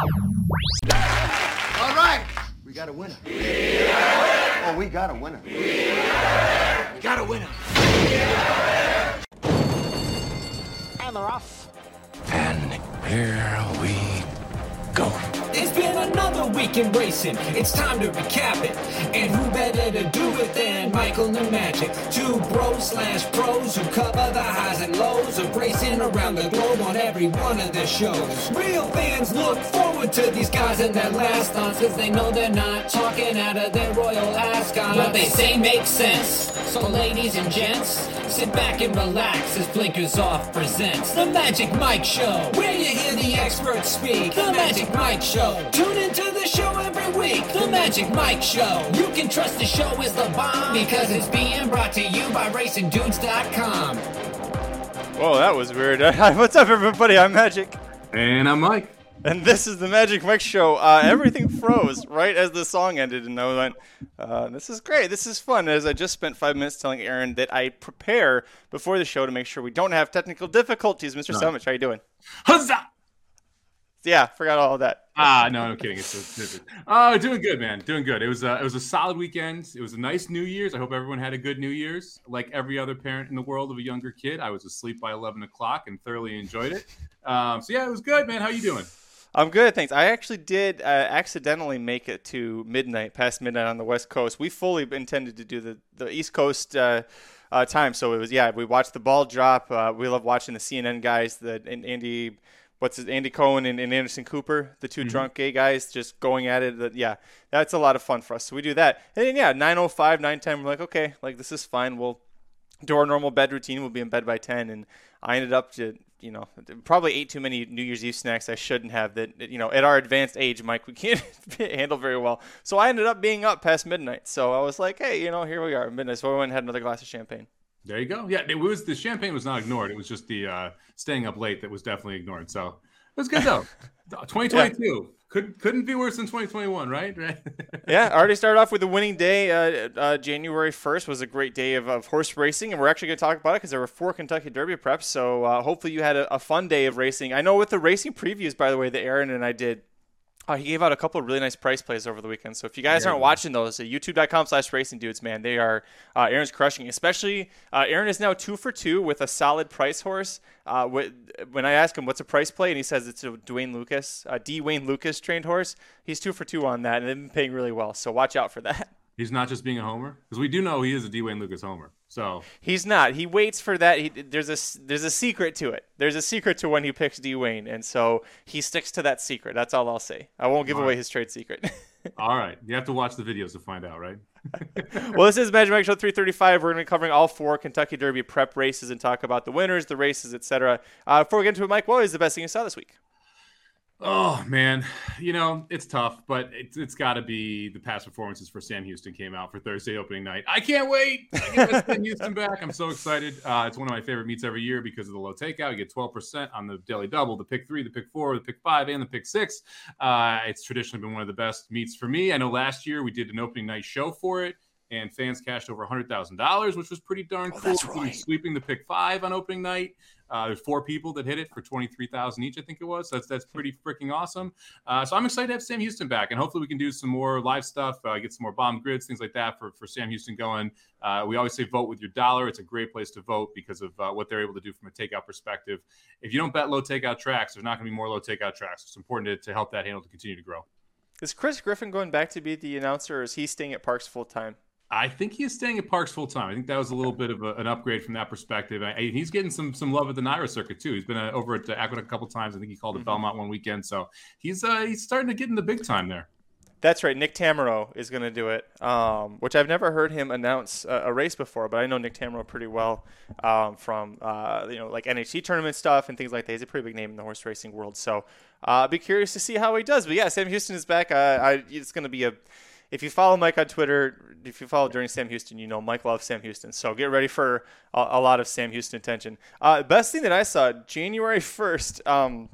All right, we got a winner. Oh, we got a winner. We got a winner. And they're off. And here we go. It's been another week in racing. It's time to recap it. And who better to do it than Michael and Magic? Two bros slash pros who cover the highs and lows of racing around the globe on every one of their shows. Real fans look forward to these guys and their last dance because they know they're not talking out of their royal ascot. What they say makes sense. So, ladies and gents, sit back and relax as Blinkers Off presents the Magic Mike Show, where you hear the experts speak. The Magic Mike Show. Tune into the show every week. The Magic Mike Show. You can trust the show is the bomb because it's being brought to you by RacingDudes.com. Whoa, that was weird. What's up, everybody? I'm Magic. And I'm Mike. And this is the Magic Mike Show. Uh, everything froze right as the song ended, and I went, uh, "This is great. This is fun." As I just spent five minutes telling Aaron that I prepare before the show to make sure we don't have technical difficulties. Mr. No. Summit, how you doing? Huzzah! Yeah, forgot all of that. Ah, no, I'm kidding. It's oh, doing good, man. Doing good. It was a, it was a solid weekend. It was a nice New Year's. I hope everyone had a good New Year's. Like every other parent in the world of a younger kid, I was asleep by 11 o'clock and thoroughly enjoyed it. Um, so yeah, it was good, man. How you doing? I'm good, thanks. I actually did uh, accidentally make it to midnight, past midnight on the West Coast. We fully intended to do the, the East Coast uh, uh, time, so it was yeah. We watched the ball drop. Uh, we love watching the CNN guys, the and Andy, what's his Andy Cohen and, and Anderson Cooper, the 2 mm-hmm. drunk gay guys, just going at it. That- yeah, that's a lot of fun for us. So we do that, and then yeah, 9:05, 9:10, we're like, okay, like this is fine. We'll do our normal bed routine. We'll be in bed by 10. And I ended up to, you know, probably ate too many New Year's Eve snacks I shouldn't have that, you know, at our advanced age, Mike, we can't handle very well. So I ended up being up past midnight. So I was like, hey, you know, here we are at midnight. So I went and had another glass of champagne. There you go. Yeah, it was the champagne was not ignored. It was just the uh, staying up late that was definitely ignored. So it was good though. 2022 couldn't couldn't be worse than 2021, right? Right. yeah, already started off with a winning day. Uh, uh, January 1st was a great day of, of horse racing, and we're actually going to talk about it because there were four Kentucky Derby preps. So uh, hopefully you had a, a fun day of racing. I know with the racing previews, by the way, that Aaron and I did, uh, he gave out a couple of really nice price plays over the weekend. So if you guys aren't watching those, uh, youtube.com slash racing dudes, man, they are, uh, Aaron's crushing. Especially, uh, Aaron is now two for two with a solid price horse. Uh, wh- when I ask him what's a price play, and he says it's a D. Wayne Lucas, uh, D. Wayne Lucas trained horse, he's two for two on that, and they've been paying really well. So watch out for that. He's not just being a homer because we do know he is a D. Wayne Lucas homer. So He's not. He waits for that. He, there's a there's a secret to it. There's a secret to when he picks D Wayne, and so he sticks to that secret. That's all I'll say. I won't give All away right. his trade secret. all right, you have to watch the videos to find out, right? well, this is Magic Mike Show 335. We're going to be covering all four Kentucky Derby prep races and talk about the winners, the races, etc. Uh, before we get into it, Mike, what was the best thing you saw this week? Oh man, you know it's tough, but it's it's got to be the past performances for Sam Houston came out for Thursday opening night. I can't wait. I get Sam Houston back. I'm so excited. Uh, it's one of my favorite meets every year because of the low takeout. You get 12% on the daily double, the pick three, the pick four, the pick five, and the pick six. Uh, it's traditionally been one of the best meets for me. I know last year we did an opening night show for it. And fans cashed over $100,000, which was pretty darn cool. that's right. Sweeping the pick five on opening night. Uh, there's four people that hit it for 23,000 each, I think it was. So that's that's pretty freaking awesome. Uh, so I'm excited to have Sam Houston back, and hopefully we can do some more live stuff, uh, get some more bomb grids, things like that for, for Sam Houston going. Uh, we always say vote with your dollar. It's a great place to vote because of uh, what they're able to do from a takeout perspective. If you don't bet low takeout tracks, there's not going to be more low takeout tracks. It's important to, to help that handle to continue to grow. Is Chris Griffin going back to be the announcer, or is he staying at Parks full time? I think he is staying at Parks full time. I think that was a little bit of a, an upgrade from that perspective. I, he's getting some some love at the NYRA circuit too. He's been uh, over at Aqueduct a couple times. I think he called it Belmont one weekend. So he's uh, he's starting to get in the big time there. That's right. Nick Tamaro is going to do it, um, which I've never heard him announce a, a race before, but I know Nick Tamaro pretty well um, from uh, you know like NHC tournament stuff and things like that. He's a pretty big name in the horse racing world, so uh, I'll be curious to see how he does. But yeah, Sam Houston is back. Uh, I, it's going to be a if you follow Mike on Twitter, if you follow during Sam Houston, you know Mike loves Sam Houston. So get ready for a, a lot of Sam Houston attention. Uh, best thing that I saw January first. Um,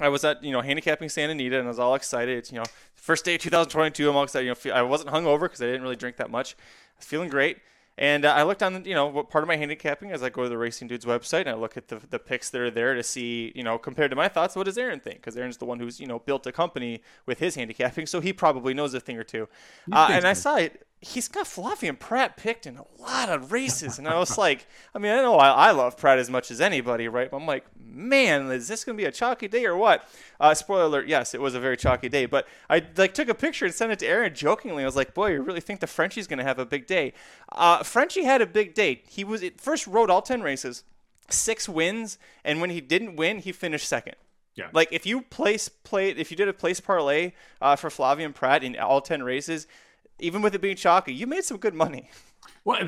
I was at you know handicapping Santa Anita and I was all excited. It's you know first day of 2022. I'm all excited. You know, I wasn't hungover because I didn't really drink that much. I was feeling great. And uh, I looked on, you know, what part of my handicapping as I go to the Racing Dudes website and I look at the, the picks that are there to see, you know, compared to my thoughts, what does Aaron think? Because Aaron's the one who's, you know, built a company with his handicapping, so he probably knows a thing or two. Uh, and I saw it. He's got Flavien Prat picked in a lot of races, and I was like, I mean, I know I, I love Prat as much as anybody, right? But I'm like, man, is this going to be a chalky day or what? Uh, spoiler alert: yes, it was a very chalky day. But I like took a picture and sent it to Aaron jokingly. I was like, boy, you really think the Frenchie's going to have a big day? Uh, Frenchie had a big day. He was it first rode all ten races, six wins, and when he didn't win, he finished second. Yeah. Like if you place play if you did a place parlay uh, for Flavien Prat in all ten races, even with it being chalky, you made some good money. Well,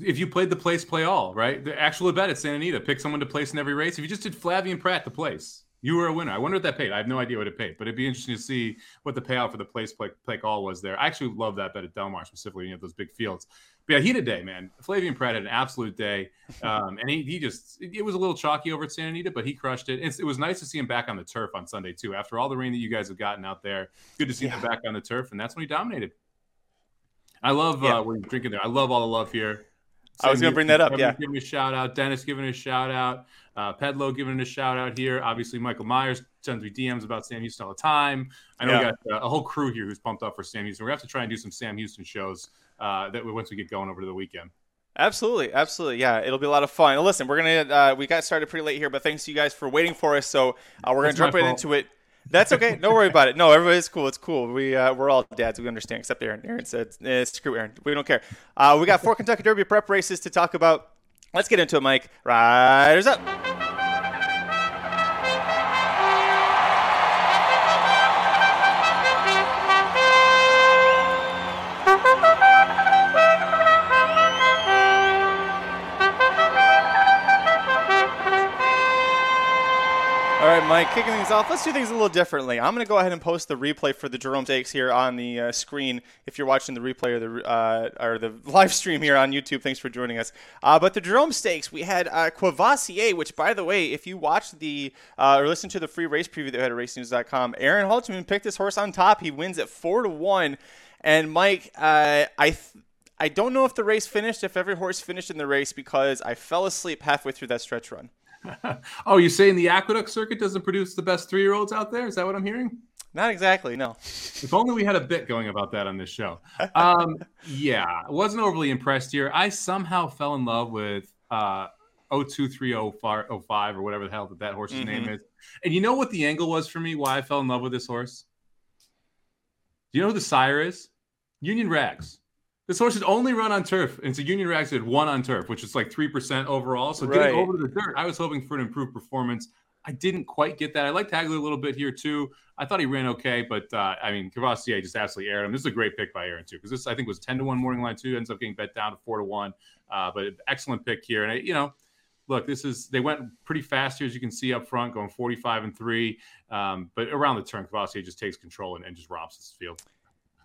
if you played the place, play all, right? The actual bet at Santa Anita, pick someone to place in every race. If you just did Flavien Prat to place, you were a winner. I wonder what that paid. I have no idea what it paid, but it'd be interesting to see what the payout for the place, play, play all was there. I actually love that bet at Del Mar specifically. You have those big fields. But yeah, he had a day, man. Flavien Prat had an absolute day, um, and he, he just it was a little chalky over at Santa Anita, but he crushed it. It's, it was nice to see him back on the turf on Sunday too. After all the rain that you guys have gotten out there, good to see him back on the turf, and that's when he dominated. I love Yeah. uh, you're drinking there. I love all the love here. I was gonna bring that up, yeah. Giving a shout out. Dennis giving a shout out. Uh, Pedlo giving a shout out here. Obviously, Michael Myers sends me DMs about Sam Houston all the time. I know Yeah. we got uh, a whole crew here who's pumped up for Sam Houston. We're gonna have to try and do some Sam Houston shows uh, that once we get going over to the weekend. Absolutely, absolutely, yeah. It'll be a lot of fun. Listen, we're gonna uh, we got started pretty late here, but thanks to you guys for waiting for us. So uh, we're gonna jump right fault. into it. That's okay. Don't worry about it. No, everybody's cool. It's cool. We uh, we're all dads. We understand, except Aaron. Aaron said, eh, "Screw Aaron. We don't care." Uh, we got four Kentucky Derby prep races to talk about. Let's get into it, Mike. Riders up. Right, kicking things off. Let's do things a little differently. I'm going to go ahead and post the replay for the Jerome Stakes here on the uh, screen. If you're watching the replay or the uh, or the live stream here on YouTube, thanks for joining us. Uh, but the Jerome Stakes, we had uh, Courvoisier, which, by the way, if you watched the uh, or listened to the free race preview that we had at RacingDudes.com, Aaron Halterman picked this horse on top. He wins at four to one. And Mike, uh, I. Th- I don't know if the race finished, if every horse finished in the race, because I fell asleep halfway through that stretch run. Oh, you're saying the Aqueduct circuit doesn't produce the best three year olds out there? Is that what I'm hearing? Not exactly, no. If only we had a bit going about that on this show. Um, yeah, I wasn't overly impressed here. I somehow fell in love with uh, 023005 or whatever the hell that, that horse's name is. And you know what the angle was for me? Why I fell in love with this horse? Do you know who the sire is? Union Rags. This horse had only run on turf, and so Union Rags had one on turf, which is like three percent overall. So Right. getting over the dirt, I was hoping for an improved performance. I didn't quite get that. I liked Hagler a little bit here too. I thought he ran okay, but uh, I mean, Courvoisier just absolutely aired him. This is a great pick by Aaron too, because this I think was ten to one morning line too. Ends up getting bet down to four to one, uh, but excellent pick here. And I, you know, look, this is they went pretty fast here as you can see up front, going forty five and three. Um, but around the turn, Courvoisier just takes control and, and just romps this field.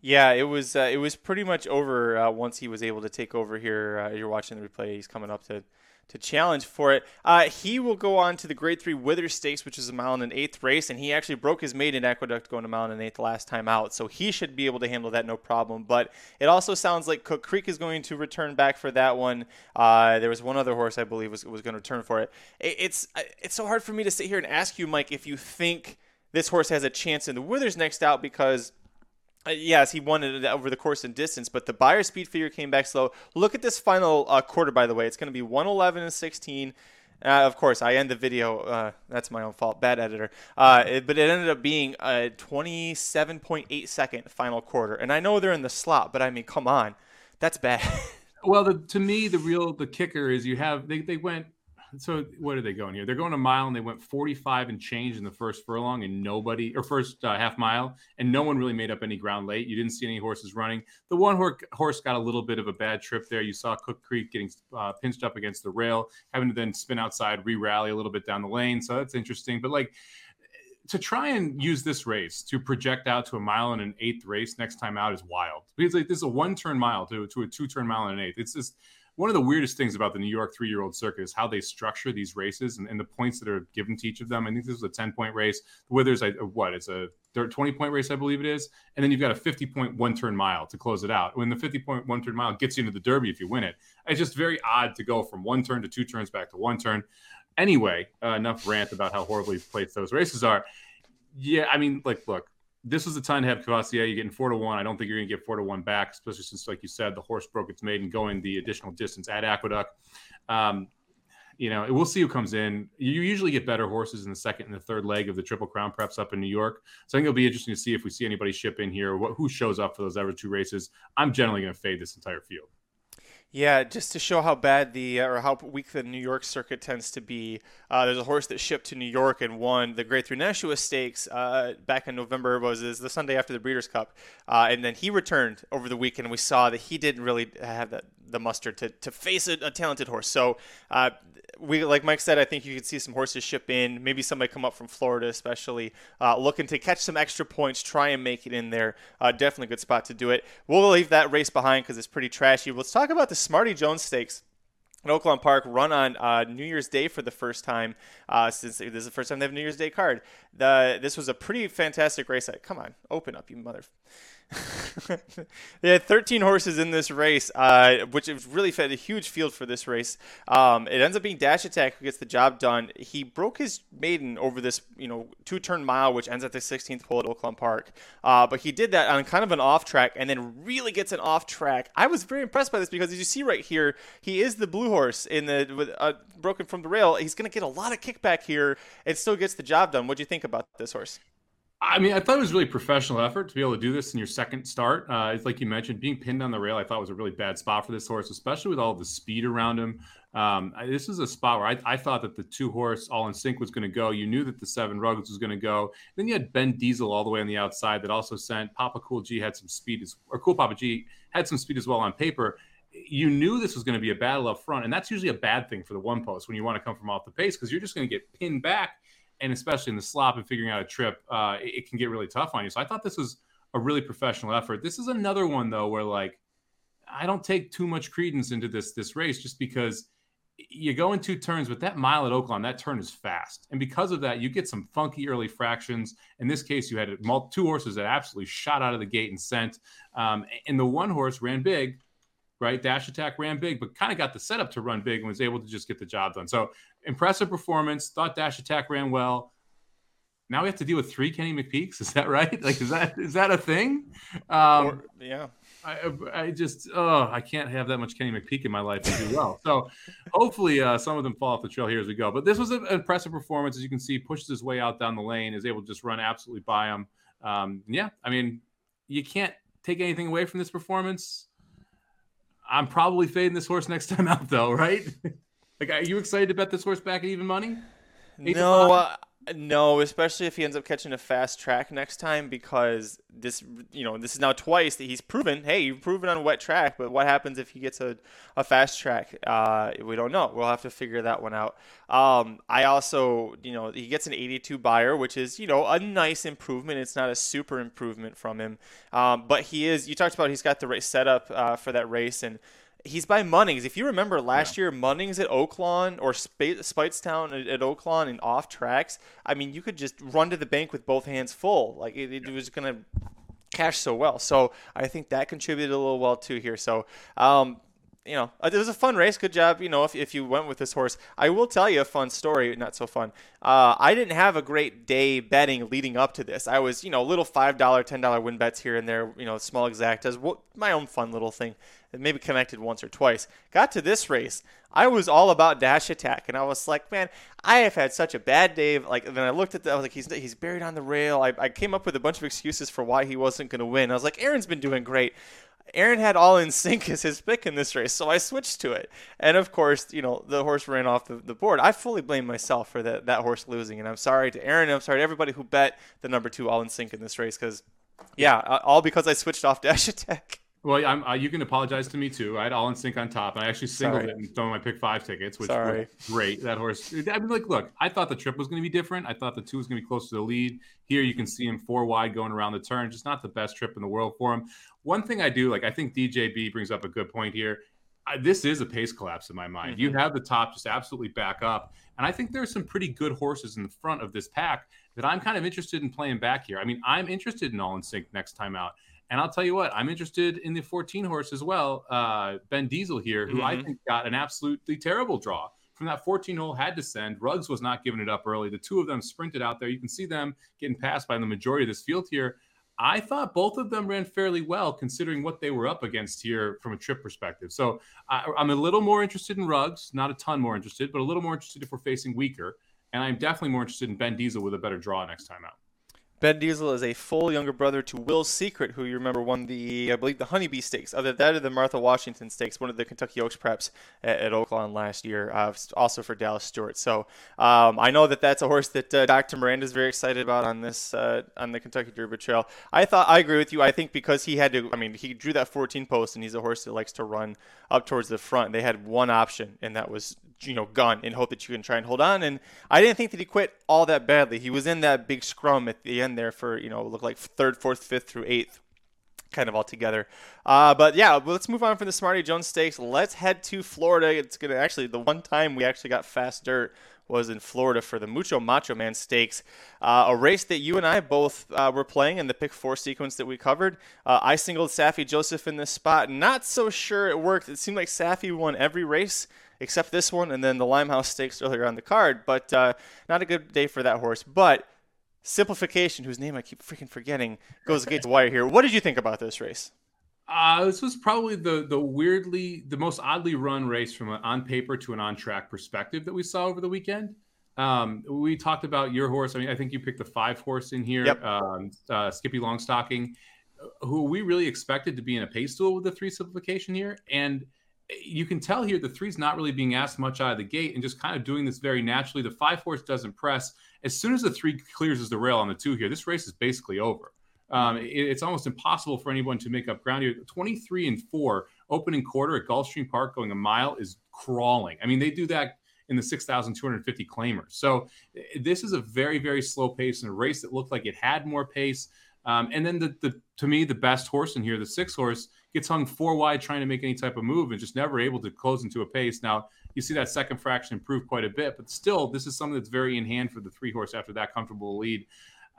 Yeah, it was uh, it was pretty much over uh, once he was able to take over here. Uh, you're watching the replay; he's coming up to to challenge for it. Uh, he will go on to the Grade Three Withers Stakes, which is a mile and an eighth race, and he actually broke his maiden aqueduct going a mile and an eighth last time out, so he should be able to handle that no problem. But it also sounds like Cook Creek is going to return back for that one. Uh, there was one other horse I believe was was going to return for it. it. It's it's so hard for me to sit here and ask you, Mike, if you think this horse has a chance in the Withers next out because. Uh, yes, he won it over the course and distance, but the Beyer speed figure came back slow. Look at this final uh, quarter, by the way. It's going to be 111 and 16. Uh, of course, I end the video. Uh, that's my own fault. Bad editor. Uh, it- but it ended up being a 27.8 second final quarter. And I know they're in the slot, but I mean, come on. That's bad. Well, the, to me, the real the kicker is you have they, they went. So what are they going here? They're going a mile and they went 45 and change in the first furlong and nobody or first uh, half mile and no one really made up any ground late. You didn't see any horses running. The one horse got a little bit of a bad trip there. You saw Cook Creek getting uh, pinched up against the rail, having to then spin outside, re-rally a little bit down the lane. So that's interesting. But like to try and use this race to project out to a mile and an eighth race next time out is wild because like this is a one turn mile to, to a two turn mile and an eighth. It's just one of the weirdest things about the New York three year old circuit is how they structure these races and, and the points that are given to each of them. I think this is a 10 point race. The Withers, I, what? It's a 20 point race, I believe it is. And then you've got a 50 point one turn mile to close it out. When the 50 point one turn mile gets you into the Derby if you win it, it's just very odd to go from one turn to two turns back to one turn. Anyway, uh, enough rant about how horribly placed those races are. Yeah, I mean, like, look, this was the time to have Courvoisier. You're getting four to one. I don't think you're going to get four to one back, especially since, like you said, the horse broke its maiden going the additional distance at Aqueduct. Um, you know, we'll see who comes in. You usually get better horses in the second and the third leg of the Triple Crown preps up in New York. So I think it'll be interesting to see if we see anybody ship in here, what, who shows up for those other two races. I'm generally going to fade this entire field. Yeah, just to show how bad the uh, or how weak the New York circuit tends to be. Uh, there's a horse that shipped to New York and won the Grade Three Nashua Stakes uh, back in November. Was is the Sunday after the Breeders' Cup, uh, and then he returned over the weekend. We saw that he didn't really have that the muster to, to face a, a talented horse. So uh, we like Mike said, I think you could see some horses ship in. Maybe somebody come up from Florida, especially uh, looking to catch some extra points, try and make it in there. Uh, definitely a good spot to do it. We'll leave that race behind because it's pretty trashy. Let's talk about the Smarty Jones Stakes at Oaklawn Park, run on uh, New Year's Day for the first time uh, since this is the first time they have a New Year's Day card. The, this was a pretty fantastic race. Come on, open up, you mother. they had 13 horses in this race, uh, which is really fed a huge field for this race. Um, it ends up being Dash Attack who gets the job done. He broke his maiden over this, you know, two-turn mile, which ends at the 16th hole at Oaklawn Park. Uh, but he did that on kind of an off track, and then really gets an off track. I was very impressed by this because, as you see right here, he is the blue horse in the with, uh, broken from the rail. He's going to get a lot of kickback here and still gets the job done. What do you think about this horse? I mean, I thought it was really professional effort to be able to do this in your second start. Uh, it's like you mentioned, being pinned on the rail. I thought was a really bad spot for this horse, especially with all the speed around him. Um, this is a spot where I, I, thought that the two horse all in sync was going to go. You knew that the seven ruggeds was going to go. Then you had Ben Diesel all the way on the outside that also sent Papa Cool G had some speed, as, or Cool Papa G had some speed as well on paper. You knew this was going to be a battle up front, and that's usually a bad thing for the one post when you want to come from off the pace because you're just going to get pinned back and especially in the slop and figuring out a trip, uh, it, it, can get really tough on you. So I thought this was a really professional effort. This is another one though where like I don't take too much credence into this this race just because you go in two turns, but that mile at Oaklawn, that turn is fast, and because of that, you get some funky early fractions. In this case, you had two horses that absolutely shot out of the gate and sent, um, and the one horse ran big, right? Dash attack ran big, but kind of got the setup to run big and was able to just get the job done. So impressive performance. Thought dash attack ran well. Now we have to deal with three Kenny McPeeks. Is that right? Like, is that is that a thing? Um, or, yeah. I, I just oh I can't have that much Kenny McPeek in my life to do well. So hopefully uh, some of them fall off the trail here as we go. But this was an impressive performance, as you can see. Pushes his way out down the lane, is able to just run absolutely by him. Um, yeah, I mean you can't take anything away from this performance. I'm probably fading this horse next time out, though, right? like, are you excited to bet this horse back at even money? Eight no, uh, no, especially if he ends up catching a fast track next time because this, you know, this is now twice that he's proven, hey, you've proven on a wet track, but what happens if he gets a, a fast track? Uh, we don't know. We'll have to figure that one out. Um, I also, you know, he gets an 82 Beyer, which is, you know, a nice improvement. It's not a super improvement from him, um, but he is. You talked about he's got the race set up uh, for that race and he's by Munnings. If you remember last yeah. year, Munnings at Oaklawn or Sp- Speightstown at, at Oaklawn and off tracks, I mean, you could just run to the bank with both hands full. Like it, it was going to cash so well. So I think that contributed a little well too here. So um, you know, it was a fun race. Good job, you know, if, if you went with this horse. I will tell you a fun story, not so fun. Uh, I didn't have a great day betting leading up to this. I was, you know, little $5, $10 win bets here and there, you know, small exactas, my own fun little thing. Maybe connected once or twice. Got to this race. I was all about dash attack, and I was like, man, I have had such a bad day. Like, then I looked at that, I was like, he's he's buried on the rail. I, I came up with a bunch of excuses for why he wasn't going to win. I was like, Aaron's been doing great. Aaron had all in sync as his pick in this race, so I switched to it. And of course, you know, the horse ran off the, the board. I fully blame myself for that, that horse losing. And I'm sorry to Aaron. I'm sorry to everybody who bet the number two all in sync in this race because, yeah, uh, all because I switched off Dash Attack. Well, I'm, uh, you can apologize to me too. I had all in sync on top, and I actually singled Sorry. it and thrown my pick five tickets, which Sorry. was great. That horse. I mean, like, look, I thought the trip was going to be different. I thought the two was going to be close to the lead. Here, you can see him four wide going around the turn. Just not the best trip in the world for him. One thing I do like, I think DJB brings up a good point here. I, this is a pace collapse in my mind. Mm-hmm. You have the top just absolutely back up, and I think there's some pretty good horses in the front of this pack that I'm kind of interested in playing back here. I mean, I'm interested in All in Sync next time out. And I'll tell you what, I'm interested in the 14 horse as well. Uh, ben Diesel here, who mm-hmm. I think got an absolutely terrible draw from that 14 hole, had to send. Ruggs was not giving it up early. The two of them sprinted out there. You can see them getting passed by the majority of this field here. I thought both of them ran fairly well considering what they were up against here from a trip perspective. So I, am a little more interested in Ruggs, not a ton more interested, but a little more interested if we're facing weaker. And I'm definitely more interested in Ben Diesel with a better draw next time out. Ben Diesel is a full younger brother to Will Secret, who you remember won the, I believe, the Honeybee Stakes. Other that or the Martha Washington Stakes, one of the Kentucky Oaks preps at, at Oaklawn last year, uh, also for Dallas Stewart. So um, I know that that's a horse that uh, Dr. Miranda is very excited about on this uh, on the Kentucky Derby Trail. I thought I agree with you. I think because he had to, I mean, he drew that 14 post, and he's a horse that likes to run up towards the front. They had one option, and that was you know gun and hope that you can try and hold on. And I didn't think that he quit all that badly. He was in that big scrum at the end there for you know look like third, fourth, fifth through eighth. Kind of all together, uh, but yeah. Let's move on from the Smarty Jones Stakes. Let's head to Florida. It's gonna actually the one time we actually got fast dirt was in Florida for the Mucho Macho Man Stakes, uh, a race that you and I both uh, were playing in the pick four sequence that we covered. Uh, I singled Saffie Joseph in this spot. Not so sure it worked. It seemed like Saffie won every race except this one and then the Limehouse Stakes earlier on the card. But uh, not a good day for that horse. But Simplification, whose name I keep freaking forgetting, goes against the wire here. What did you think about this race? Uh, this was probably the the weirdly the most oddly run race from an on paper to an on track perspective that we saw over the weekend. Um, we talked about your horse. I mean, I think you picked the five horse in here, yep. um, uh, Skippy Longstocking, who we really expected to be in a pace duel with the three simplification here, and you can tell here the three's not really being asked much out of the gate and just kind of doing this very naturally. The five horse doesn't press. As soon as the three clears the rail on the two here, this race is basically over. Um, it, it's almost impossible for anyone to make up ground here. 23 and four opening quarter at Gulfstream Park going a mile is crawling. I mean, they do that in the 6,250 claimers. So this is a very, very slow pace in a race that looked like it had more pace. Um, and then the, the to me the best horse in here, the six horse, gets hung four wide trying to make any type of move and just never able to close into a pace. Now you see that second fraction improve quite a bit, but still this is something that's very in hand for the three horse after that comfortable lead.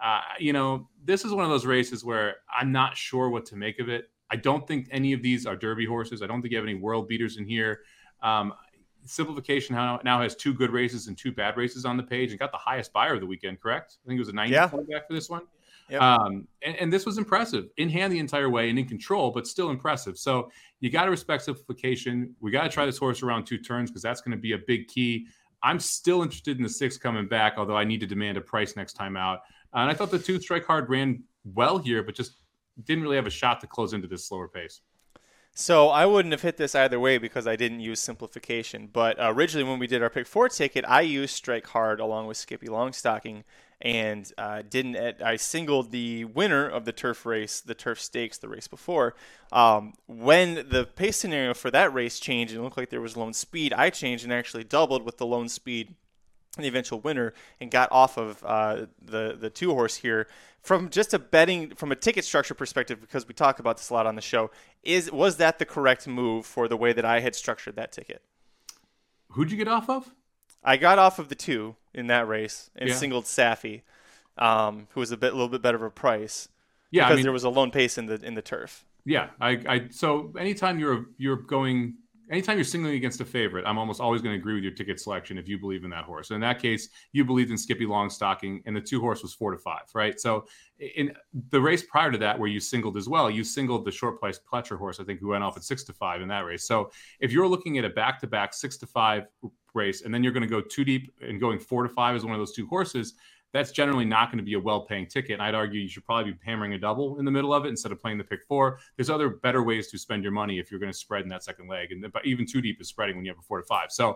Uh, you know, this is one of those races where I'm not sure what to make of it. I don't think any of these are Derby horses. I don't think you have any world beaters in here. Um, simplification now has two good races and two bad races on the page and got the highest Beyer of the weekend, correct? I think it was a 90 yeah. back for this one. Yep. Um, and, and, this was impressive in hand the entire way and in control, but still impressive. So you got to respect simplification. We got to try this horse around two turns because that's going to be a big key. I'm still interested in the six coming back, although I need to demand a price next time out. And I thought the two strike hard ran well here, but just didn't really have a shot to close into this slower pace. So I wouldn't have hit this either way because I didn't use simplification. But uh, originally, when we did our pick four ticket, I used strike hard along with Skippy Longstocking and uh, didn't. I singled the winner of the turf race, the turf stakes, the race before. Um, when the pace scenario for that race changed and looked like there was lone speed, I changed and actually doubled with the lone speed the eventual winner and got off of uh, the the two horse here from just a betting from a ticket structure perspective because we talk about this a lot on the show is was that the correct move for the way that I had structured that ticket who'd you get off of I got off of the two in that race and yeah. singled Saffie, um, who was a bit, a little bit better of a price. Yeah, because I mean, there was a lone pace in the in the turf. Yeah, I, I so anytime you're you're going anytime you're singling against a favorite, I'm almost always going to agree with your ticket selection if you believe in that horse. So in that case, you believed in Skippy Longstocking, and the two horse was four to five, right? So in the race prior to that, where you singled as well, you singled the short price Pletcher horse, I think, who went off at six to five in that race. So if you're looking at a back to back six to five race, and then you're going to go two deep and going four to five is one of those two horses, that's generally not going to be a well-paying ticket. And I'd argue you should probably be hammering a double in the middle of it instead of playing the pick four. There's other better ways to spend your money if you're going to spread in that second leg, and but even two deep is spreading when you have a four to five. So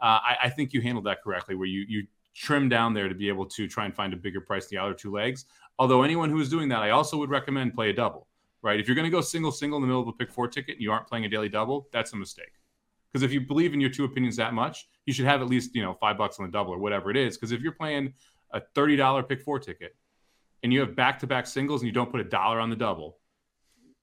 uh, I, I, think you handled that correctly, where you you trim down there to be able to try and find a bigger price in the other two legs. Although anyone who is doing that, I also would recommend play a double. Right, if you're going to go single single in the middle of a pick four ticket and you aren't playing a daily double, that's a mistake. Because if you believe in your two opinions that much, you should have at least you know five bucks on the double or whatever it is. Because if you're playing a $30 pick four ticket and you have back to back singles and you don't put a dollar on the double,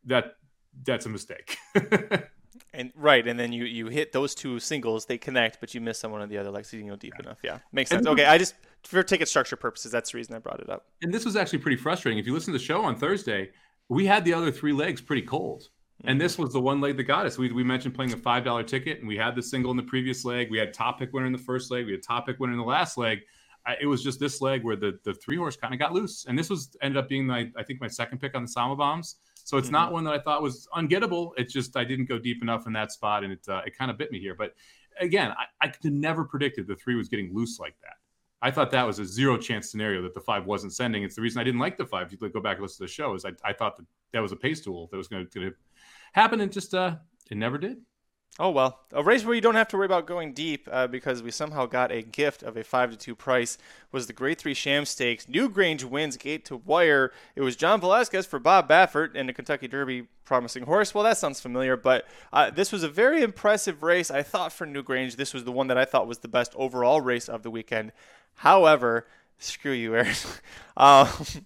that that's a mistake. And right, and then you you hit those two singles, they connect, but you miss someone on the other legs. You didn't go deep enough. Yeah, makes sense. Okay, I just for ticket structure purposes, that's the reason I brought it up. And this was actually pretty frustrating. If you listen to the show on Thursday, we had the other three legs pretty cold. And this mm-hmm. was the one leg that got us. We, we mentioned playing a five dollar ticket, and we had the single in the previous leg. We had top pick winner in the first leg. We had top pick winner in the last leg. I, it was just this leg where the the three horse kind of got loose, and this was ended up being my I think my second pick on the Sama bombs. So it's not one that I thought was ungettable. It's just I didn't go deep enough in that spot, and it uh, it kind of bit me here. But again, I, I could never predicted the three was getting loose like that. I thought that was a zero chance scenario that the five wasn't sending. It's the reason I didn't like the five. If you go back and listen to the show, is I, I thought that that was a pace duel that was going to happen, and just uh, it never did. Oh well, a race where you don't have to worry about going deep uh, because we somehow got a gift of a five to two price was the Grade Three Sham Stakes. Newgrange wins gate to wire. It was John Velazquez for Bob Baffert and the Kentucky Derby promising horse. Well, that sounds familiar, but uh, this was a very impressive race. I thought for Newgrange, this was the one that I thought was the best overall race of the weekend. However, screw you, Aaron. um,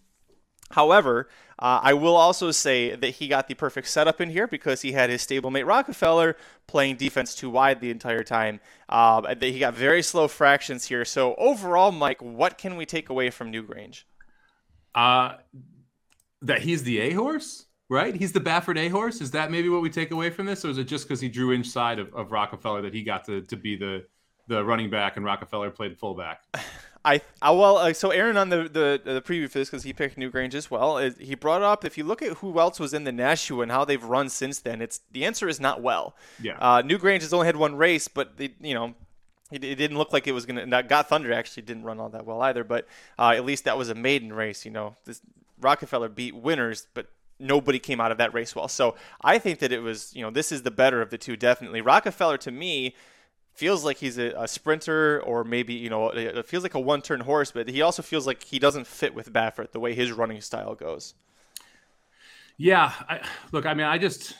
However, uh, I will also say that he got the perfect setup in here because he had his stablemate Rockefeller playing defense too wide the entire time. Um, he got very slow fractions here. So overall, Mike, what can we take away from Newgrange? Uh, that he's the A horse, right? He's the Baffert A horse. Is that maybe what we take away from this, or is it just because he drew inside of, of Rockefeller that he got to, to be the the running back and Rockefeller played fullback? I, I well, uh, so Aaron on the the, the preview for this because he picked Newgrange as well. Is, he brought up if you look at who else was in the Nashua and how they've run since then, it's the answer is not well. Yeah. Uh, Newgrange has only had one race, but they, you know. It, it didn't look like it was going to. Not got Thunder actually didn't run all that well either, but uh, at least that was a maiden race. You know, this Rockefeller beat winners, but nobody came out of that race well. So I think that it was, you know, this is the better of the two, definitely. Rockefeller to me feels like he's a, a, sprinter or maybe you know it feels like a one-turn horse but he also feels like he doesn't fit with Baffert the way his running style goes. Yeah I, look I mean I just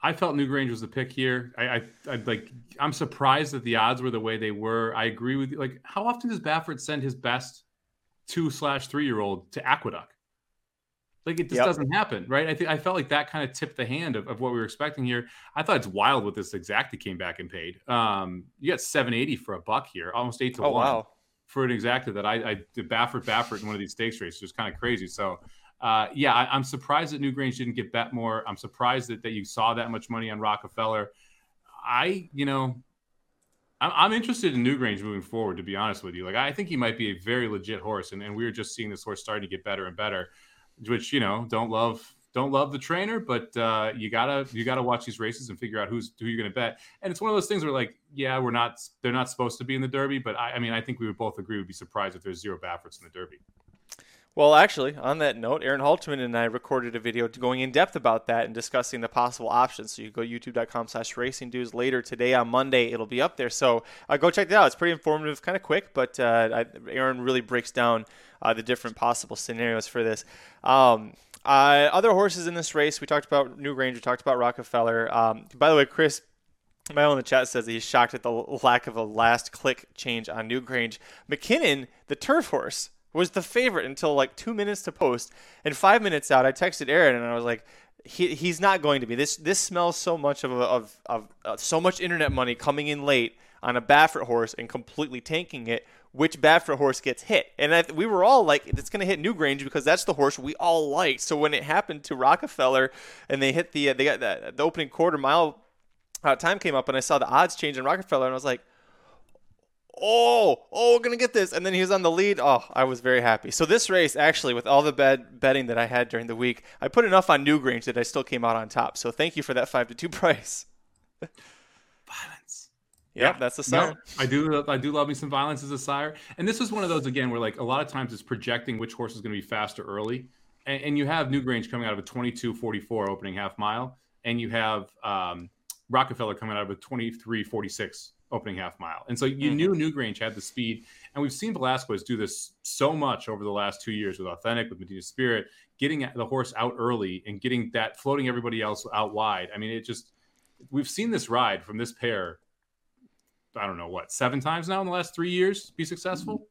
I felt Newgrange was the pick here. I, I, I like I'm surprised that the odds were the way they were. I agree with you. Like how often does Baffert send his best two slash three year old to Aqueduct like it just yep. doesn't happen, right? I think I felt like that kind of tipped the hand of, of what we were expecting here. I thought it's wild what this exactly came back and paid. Um, you got 780 for a buck here, almost eight to oh, one wow. for an exacta that I, I did Baffert Baffert in one of these stakes races. It was kind of crazy. So uh, yeah, I, am surprised that Newgrange didn't get bet more. I'm surprised that, that you saw that much money on Rockefeller. I, you know, I'm, I'm interested in Newgrange moving forward, to be honest with you. Like, I think he might be a very legit horse. And, and we were just seeing this horse starting to get better and better which you know don't love don't love the trainer, but uh, you gotta you gotta watch these races and figure out who's who you're gonna bet. And it's one of those things where like, yeah, we're not they're not supposed to be in the Derby, but I, I mean, I think we would both agree we'd be surprised if there's zero Bafferts in the Derby. Well, actually, on that note, Aaron Halterman and I recorded a video going in depth about that and discussing the possible options. So you go youtube.com slash racing dudes later today on Monday. It'll be up there. So uh, go check that out. It's pretty informative, kind of quick, but uh, I, Aaron really breaks down uh, the different possible scenarios for this. Um, other horses in this race, we talked about Newgrange, we talked about Rockefeller. Um, by the way, Chris Mel in the chat says he's shocked at the lack of a last click change on Newgrange. McKinnon, the turf horse, was the favorite until like two minutes to post. And five minutes out, I texted Aaron and I was like, he, he's not going to be. This this smells so much of of, of uh, so much internet money coming in late on a Baffert horse and completely tanking it. Which Baffert horse gets hit? And I, we were all like, it's going to hit Newgrange because that's the horse we all liked. So when it happened to Rockefeller and they hit the uh, they got the, the opening quarter mile uh, time came up and I saw the odds change in Rockefeller and I was like, oh, oh, we're gonna get this. And then he was on the lead. Oh, I was very happy. So this race, actually, with all the bad betting that I had during the week, I put enough on Newgrange that I still came out on top. So thank you for that five to two price. Violence. Yep, yeah, that's a sire. No, I do. I do love me some violence as a sire. And this was one of those again where like a lot of times it's projecting which horse is going to be faster early. And, and you have Newgrange coming out of a 22.44 opening half mile, and you have um, Rockefeller coming out of a 23.46 opening half mile. And so you mm-hmm. knew Newgrange had the speed. And we've seen Velazquez do this so much over the last two years with Authentic, with Medina Spirit, getting the horse out early and getting that, floating everybody else out wide. I mean, it just, we've seen this ride from this pair, I don't know what, seven times now in the last three years be successful?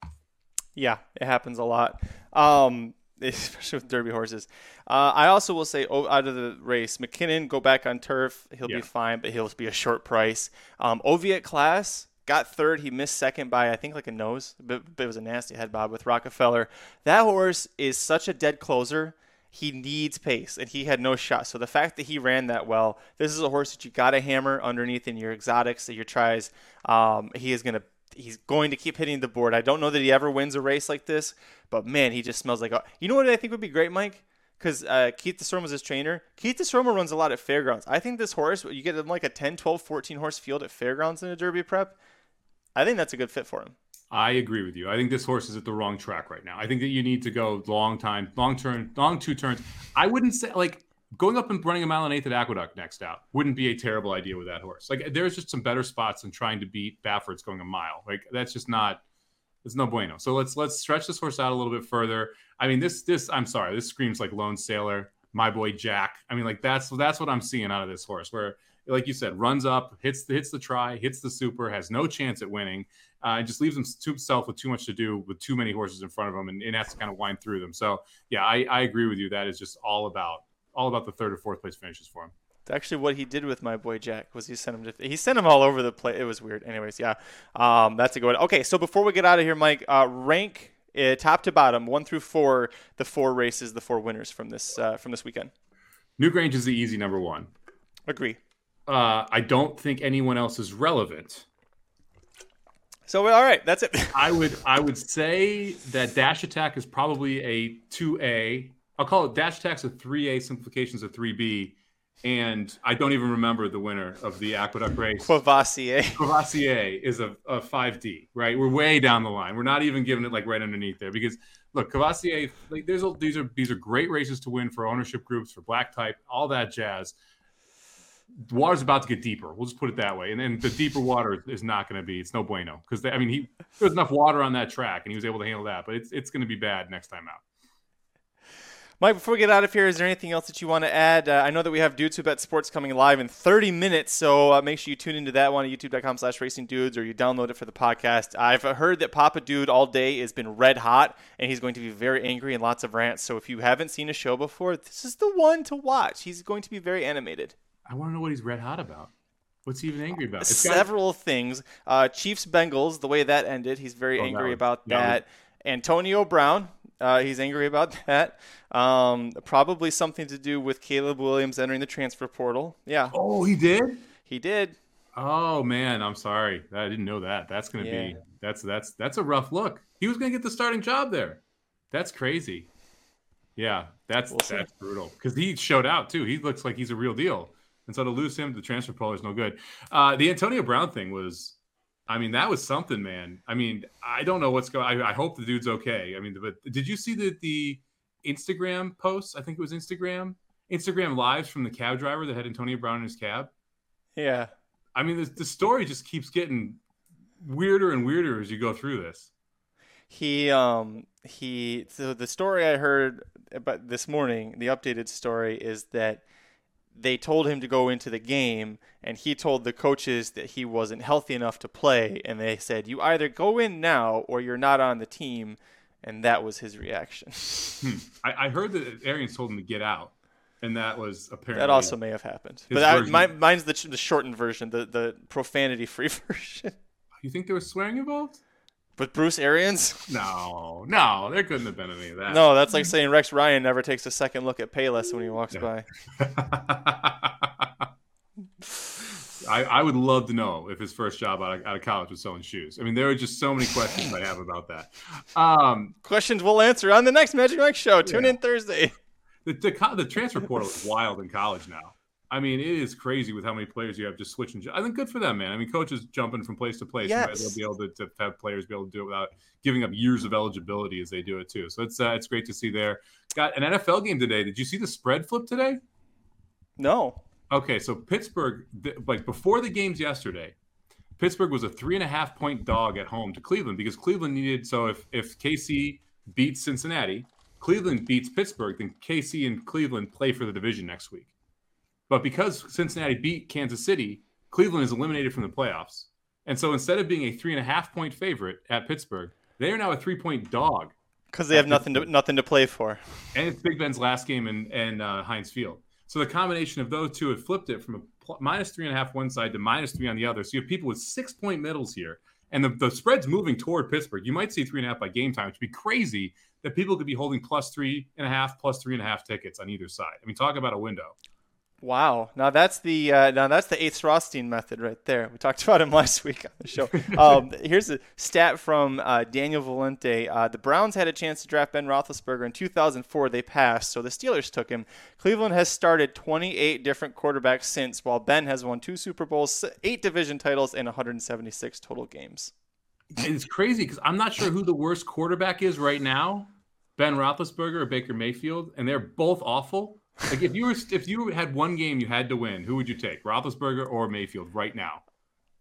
Yeah, it happens a lot. Um, especially with Derby horses. Uh, I also will say oh, out of the race, McKinnon go back on turf. He'll Yeah. be fine, but he'll be a short price. Um, Oviatt class got third. He missed second by I think like a nose, but, but it was a nasty head bob with Rockefeller. That horse is such a dead closer. He needs pace, and he had no shot. So the fact that he ran that well, this is a horse that you got to hammer underneath in your exotics, that your tries. Um, he is gonna he's going to keep hitting the board. I don't know that he ever wins a race like this, but man, he just smells like. A, you know what I think would be great, Mike? Because uh, Keith Desormeaux was his trainer. Keith Desormeaux runs a lot at fairgrounds. I think this horse, you get him like a 10, 12, 14 horse field at fairgrounds in a Derby prep. I think that's a good fit for him. I agree with you. I think this horse is at the wrong track right now. I think that you need to go long time, long turn, long two turns. I wouldn't say like going up and running a mile and eighth at Aqueduct next out wouldn't be a terrible idea with that horse. Like there's just some better spots than trying to beat Baffert's going a mile. Like that's just not. It's no bueno. So let's let's stretch this horse out a little bit further. I mean, this this I'm sorry, this screams like Lone Sailor, my boy Jack. I mean, like that's that's what I'm seeing out of this horse. Where like you said, runs up, hits hits the try, hits the super, has no chance at winning, uh, and just leaves himself with too much to do with too many horses in front of him, and, and has to kind of wind through them. So yeah, I, I agree with you. That is just all about all about the third or fourth place finishes for him. It's actually what he did with my boy Jack was he sent him to he sent him all over the place. It was weird. Anyways, yeah, um, that's a good one. Okay, so before we get out of here, Mike, uh, rank uh, top to bottom, one through four, the four races, the four winners from this uh, from this weekend. Newgrange is the easy number one. Agree. Uh, I don't think anyone else is relevant. So all right, that's it. I would I would say that Dash Attack is probably a two A. I'll call it Dash tax of three A, Simplification's of three B, and I don't even remember the winner of the Aqueduct race. Quavassier. Courvoisier is a, a 5D, right? We're way down the line. We're not even giving it like right underneath there because look, Courvoisier, like there's a, these are these are great races to win for ownership groups, for black type, all that jazz. The water's about to get deeper. We'll just put it that way. And then the deeper water is not going to be. It's no bueno because I mean he there was enough water on that track and he was able to handle that. But it's it's going to be bad next time out. Mike, before we get out of here, is there anything else that you want to add? Uh, I know that we have Dudes Who Bet Sports coming live in 30 minutes, so uh, make sure you tune into that one at youtube.com slash racing dudes or you download it for the podcast. I've heard that Papa Dude all day has been red hot, and he's going to be very angry and lots of rants. So if you haven't seen a show before, this is the one to watch. He's going to be very animated. I want to know what he's red hot about. What's he even angry about? It's got- Several things. Uh, Chiefs Bengals, the way that ended, he's very Oh, angry was- about was- that. Antonio Brown, uh, he's angry about that. Um, probably something to do with Caleb Williams entering the transfer portal. Yeah, oh, he did. he did. Oh man, I'm sorry. I didn't know that. That's gonna Yeah. be that's that's that's a rough look. He was gonna get the starting job there. That's crazy. Yeah, that's We'll see. that's brutal. Because he showed out too. He looks like he's a real deal. And so to lose him to the transfer portal is no good. Uh, the Antonio Brown thing was, I mean, that was something, man. I mean, I don't know what's going. I, I hope the dude's okay. I mean, but did you see the the Instagram posts? I think it was Instagram. Instagram lives from the cab driver that had Antonio Brown in his cab. Yeah. I mean, the, the story just keeps getting weirder and weirder as you go through this. He um he so the story I heard about this morning, the updated story is that they told him to go into the game and he told the coaches that he wasn't healthy enough to play and they said you either go in now or you're not on the team and that was his reaction. Hmm. I, I heard that Arians told him to get out, and that was apparently that also may have happened. But I, my, mine's the, the shortened version, the the profanity free version. You think there was swearing involved? With Bruce Arians? No, no, there couldn't have been any of that. No, that's like saying Rex Ryan never takes a second look at Payless when he walks by. I, I would love to know if his first job out of, out of college was selling shoes. I mean, there are just so many questions I have about that. Um, Questions we'll answer on the next Magic Mike show. Tune Yeah. in Thursday. the, the the transfer portal is wild in college now. I mean, it is crazy with how many players you have just switching. I think good for them, man. I mean, coaches jumping from place to place. You might as well Yes. be able to, to have players be able to do it without giving up years of eligibility as they do it too. So it's uh, it's great to see there. Got an NFL game today. Did you see the spread flip today? No. Okay, so Pittsburgh, th- like before the games yesterday, Pittsburgh was a three and a half point dog at home to Cleveland because Cleveland needed. So if if KC beats Cincinnati, Cleveland beats Pittsburgh, then KC and Cleveland play for the division next week. But because Cincinnati beat Kansas City, Cleveland is eliminated from the playoffs. And so instead of being a three and a half point favorite at Pittsburgh, they are now a three point dog because they have nothing to nothing to play for. and it's Big Ben's last game in, in uh, Heinz Field. So the combination of those two had flipped it from a pl- minus three and a half one side to minus three on the other. So you have people with six point middles here, and the, the spread's moving toward Pittsburgh. You might see three and a half by game time, which would be crazy that people could be holding plus three and a half, plus three and a half tickets on either side. I mean, talk about a window. Wow. Now that's the uh, now that's the eighth Rothstein method right there. We talked about him last week on the show. Um, here's a stat from uh, Daniel Valente. Uh, the Browns had a chance to draft Ben Roethlisberger in 2004. They passed, so the Steelers took him. Cleveland has started 28 different quarterbacks since, while Ben has won two Super Bowls, eight division titles, and 176 total games. It's crazy because I'm not sure who the worst quarterback is right now, Ben Roethlisberger or Baker Mayfield, and they're both awful. Like if you were if you had one game you had to win, who would you take, Roethlisberger or Mayfield right now?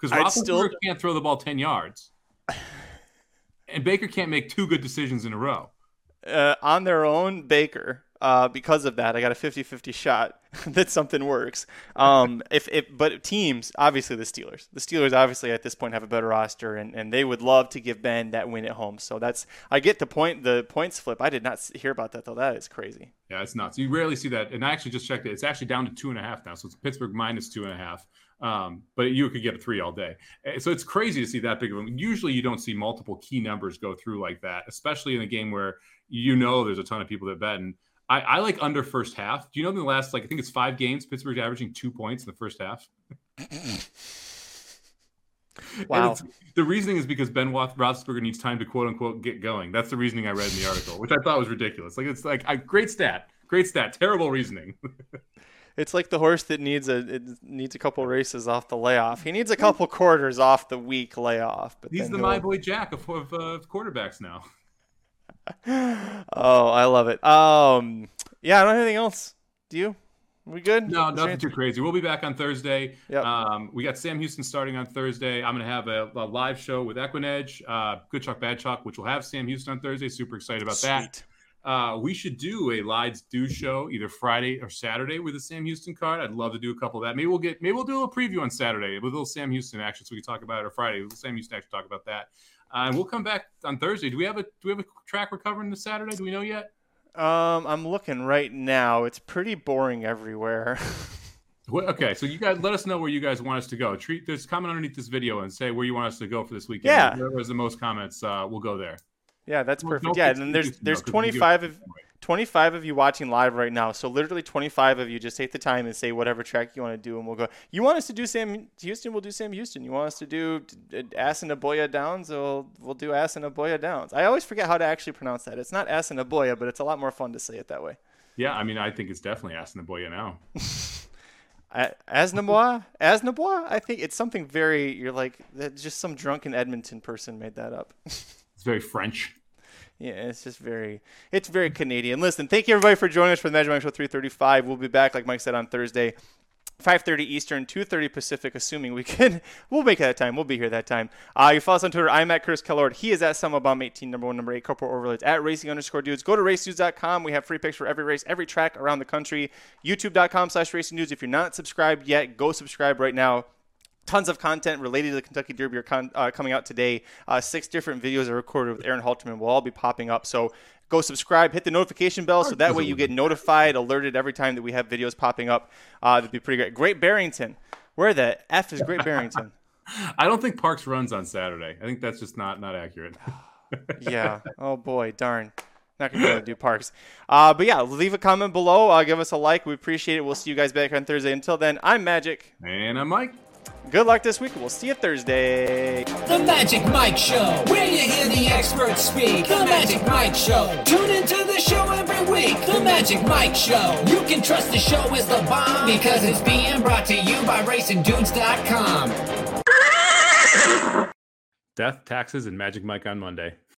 Because Roethlisberger still- can't throw the ball ten yards, and Baker can't make two good decisions in a row. uh, on their own, Baker. Uh, because of that, I got a 50-50 shot that something works. Um, if, if but teams, obviously the Steelers. The Steelers obviously at this point have a better roster, and, and they would love to give Ben that win at home. So that's I get the point. The points flip. I did not hear about that though. That is crazy. Yeah, it's nuts. You rarely see that. And I actually just checked it. It's actually down to two and a half now. So it's Pittsburgh minus two and a half. Um, but you could get a three all day. Eh, So it's crazy to see that big of a. Usually you don't see multiple key numbers go through like that, especially in a game where you know there's a ton of people that bet. And I, I like under first half. Do you know in the last like I think it's five games, Pittsburgh's averaging two points in the first half. Wow. the reasoning is because Ben Roethlisberger needs time to quote unquote get going. That's the reasoning I read in the article, which I thought was ridiculous. Like it's like a great stat, great stat, terrible reasoning. It's like the horse that needs a it needs a couple races off the layoff. He needs a couple quarters off the week layoff. But He's the my boy Jack of, of, uh, of quarterbacks now. Oh, I love it. Um, yeah, I don't have anything else. Do you? We good? No, nothing too crazy. We'll be back on Thursday. Yep. Um, we got Sam Houston starting on Thursday. I'm going to have a, a live show with Equinedge, uh, Good Chalk, Bad Chalk, which will have Sam Houston on Thursday. Super excited about that. Uh, we should do a Lides Do show either Friday or Saturday with the Sam Houston card. I'd love to do a couple of that. Maybe we'll get maybe we'll do a little preview on Saturday with a little Sam Houston action, so we can talk about it. Or Friday, with Sam Houston action, talk about that. Uh, and we'll come back on Thursday. Do we have a do we have a track we're covering this Saturday? Do we know yet? Um, I'm looking right now. It's pretty boring everywhere. Well, okay, so you guys let us know where you guys want us to go. Treat there's comment underneath this video and say where you want us to go for this weekend. Yeah. Whoever has the most comments, uh, we'll go there. yeah, that's perfect. Yeah, and then there's there's though, 'cause we give 25 of. 25 of you watching live right now. So literally 25 of you just take the time and say whatever track you want to do, and we'll go. You want us to do Sam Houston? We'll do Sam Houston. You want us to do uh, Assiniboia Downs? We'll we'll do Assiniboia Downs. I always forget how to actually pronounce that. It's not Assiniboia, but it's a lot more fun to say it that way. Yeah, I mean, I think it's definitely Assiniboia now. A- Asnabois? Asnabois? I think it's something very. You're like that. Just some drunken Edmonton person made that up. It's very French. Yeah, it's just very, it's very Canadian. Listen, thank you everybody for joining us for the Magic Mike Show 335. We'll be back, like Mike said, on Thursday, 5:30 Eastern, 2:30 Pacific, assuming we can. We'll make it that time. We'll be here that time. Uh, you follow us on Twitter. I'm at Chris Kellord. He is at Somobomb18, number one, number eight, Corporal Overlords at Racing underscore Dudes. Go to racedudes.com. We have free picks for every race, every track around the country. YouTube.com/slash Racing Dudes. If you're not subscribed yet, go subscribe right now tons of content related to the Kentucky Derby are con- uh, coming out today. Uh, six different videos are recorded with Aaron Halterman will all be popping up. So go subscribe, hit the notification bell, so that way you get notified, alerted every time that we have videos popping up. Uh, that'd be pretty great. Great Barrington. Where the f is Great Barrington? I don't think Parx runs on Saturday. I think that's just not not accurate. yeah. Oh boy, darn. Not gonna be able to do Parx. Uh, but yeah, leave a comment below. Uh, give us a like. We appreciate it. We'll see you guys back on Thursday. Until then, I'm Magic. And I'm Mike. Good luck this week. We'll see you Thursday. The Magic Mike Show, where you hear the experts speak. The Magic Mike Show. Tune into the show every week. The Magic Mike Show. You can trust the show is the bomb because it's being brought to you by RacingDudes.com. Death, taxes, and Magic Mike on Monday.